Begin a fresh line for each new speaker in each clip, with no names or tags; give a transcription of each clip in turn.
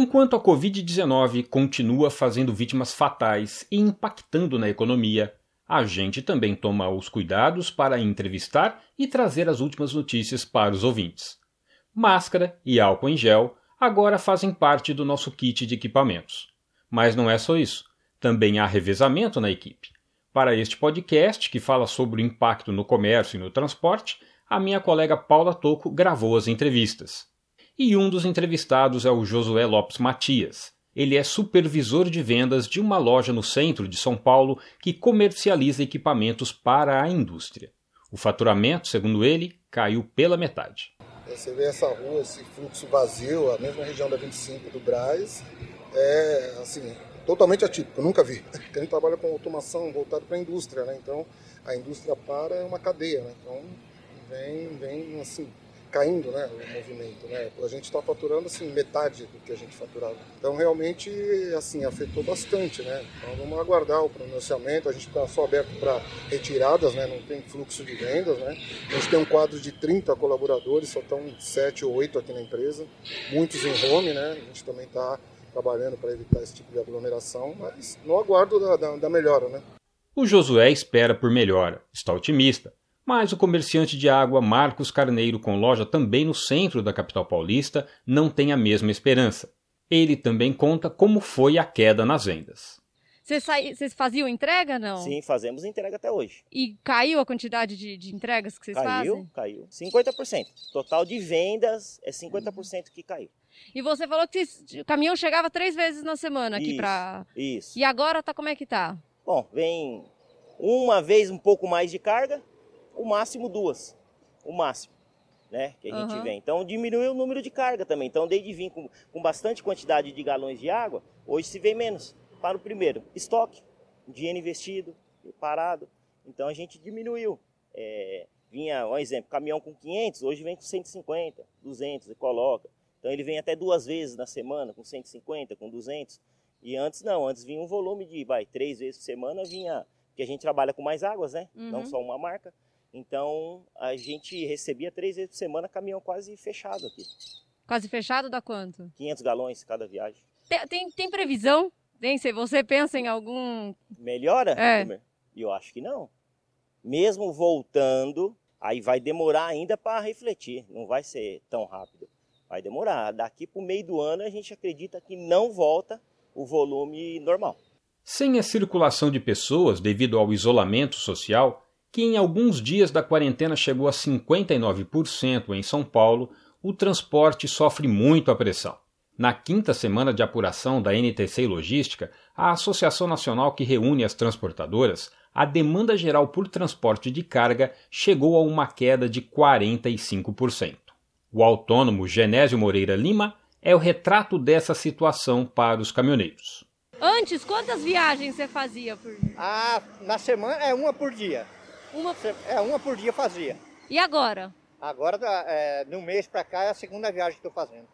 Enquanto a Covid-19 continua fazendo vítimas fatais e impactando na economia, a gente também toma os cuidados para entrevistar e trazer as últimas notícias para os ouvintes. Máscara e álcool em gel agora fazem parte do nosso kit de equipamentos. Mas não é só isso, também há revezamento na equipe. Para este podcast, que fala sobre o impacto no comércio e no transporte, a minha colega Paula Toco gravou as entrevistas. E um dos entrevistados é o Josué Lopes Matias. Ele é supervisor de vendas de uma loja no centro de São Paulo que comercializa equipamentos para a indústria. O faturamento, segundo ele, caiu pela metade.
Você vê essa rua, esse fluxo vazio, a mesma região da 25 do Braz, é assim, totalmente atípico, nunca vi. Porque a gente trabalha com automação voltado para a indústria, né? Então a indústria para é uma cadeia, né? Então vem, vem assim, caindo né, o movimento. Né? A gente está faturando assim, metade do que a gente faturava. Então realmente assim, afetou bastante. Né? Então vamos aguardar o pronunciamento, a gente está só aberto para retiradas, né? não tem fluxo de vendas. Né? A gente tem um quadro de 30 colaboradores, só estão 7 ou 8 aqui na empresa, muitos em home, né? a gente também está trabalhando para evitar esse tipo de aglomeração, mas no aguardo da, da, da melhora. Né?
O Josué espera por melhora, está otimista mas o comerciante de água Marcos Carneiro, com loja também no centro da capital paulista, não tem a mesma esperança. Ele também conta como foi a queda nas vendas.
Vocês, vocês faziam entrega, não?
Sim, fazemos entrega até hoje.
E caiu a quantidade de, de entregas que vocês
caiu,
fazem?
Caiu, caiu. 50%. Total de vendas é 50% que caiu.
E você falou que o caminhão chegava três vezes na semana aqui para.
Isso.
E agora tá como é que tá?
Bom, vem uma vez um pouco mais de carga, o máximo duas, o máximo, né, que a uhum. gente vem. Então diminuiu o número de carga também. Então, desde vir com, com bastante quantidade de galões de água, hoje se vem menos. Para o primeiro, estoque, dinheiro investido, parado. Então a gente diminuiu. É, vinha, um exemplo, caminhão com 500, hoje vem com 150, 200 e coloca. Então ele vem até duas vezes na semana, com 150, com 200. E antes não, antes vinha um volume de, vai, três vezes por semana, vinha, porque a gente trabalha com mais águas, né? Uhum. Não só uma marca. Então a gente recebia três vezes por semana caminhão quase fechado aqui.
Quase fechado dá quanto?
500 galões cada viagem.
Tem, tem, tem previsão? Tem, se você pensa em algum...
Melhora?
É.
Eu acho que não. Mesmo voltando, aí vai demorar ainda para refletir. Não vai ser tão rápido. Vai demorar. Daqui para o meio do ano a gente acredita que não volta o volume normal.
Sem a circulação de pessoas devido ao isolamento social, que em alguns dias da quarentena chegou a 59% em São Paulo, o transporte sofre muito a pressão. Na quinta semana de apuração da NTC Logística, a Associação Nacional que reúne as transportadoras, a demanda geral por transporte de carga chegou a uma queda de 45%. O autônomo Genésio Moreira Lima é o retrato dessa situação para os caminhoneiros.
Antes, quantas viagens você fazia por dia?
Ah, na semana é uma por dia.
Uma...
É, uma por dia fazia.
E agora?
Agora, é, no mês pra cá, é a segunda viagem que tô fazendo.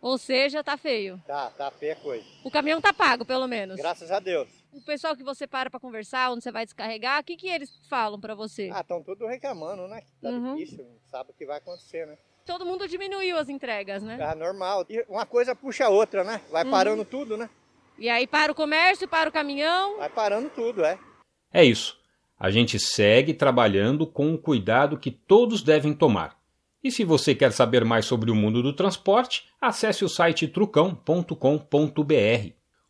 Ou seja, tá feio.
Tá, tá feia a coisa.
O caminhão tá pago, pelo menos.
Graças a Deus.
O pessoal que você para pra conversar, onde você vai descarregar, o que, que eles falam pra você?
Ah, estão todos reclamando, né? Tá uhum. difícil, sabe o que vai acontecer, né?
Todo mundo diminuiu as entregas, né?
Ah, normal. E uma coisa puxa a outra, né? Vai uhum. parando tudo, né?
E aí para o comércio, para o caminhão.
Vai parando tudo, é.
É isso. A gente segue trabalhando com o cuidado que todos devem tomar. E se você quer saber mais sobre o mundo do transporte, acesse o site trucão.com.br.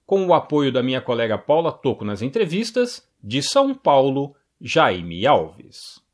Com o apoio da minha colega Paula Toco nas entrevistas, de São Paulo, Jaime Alves.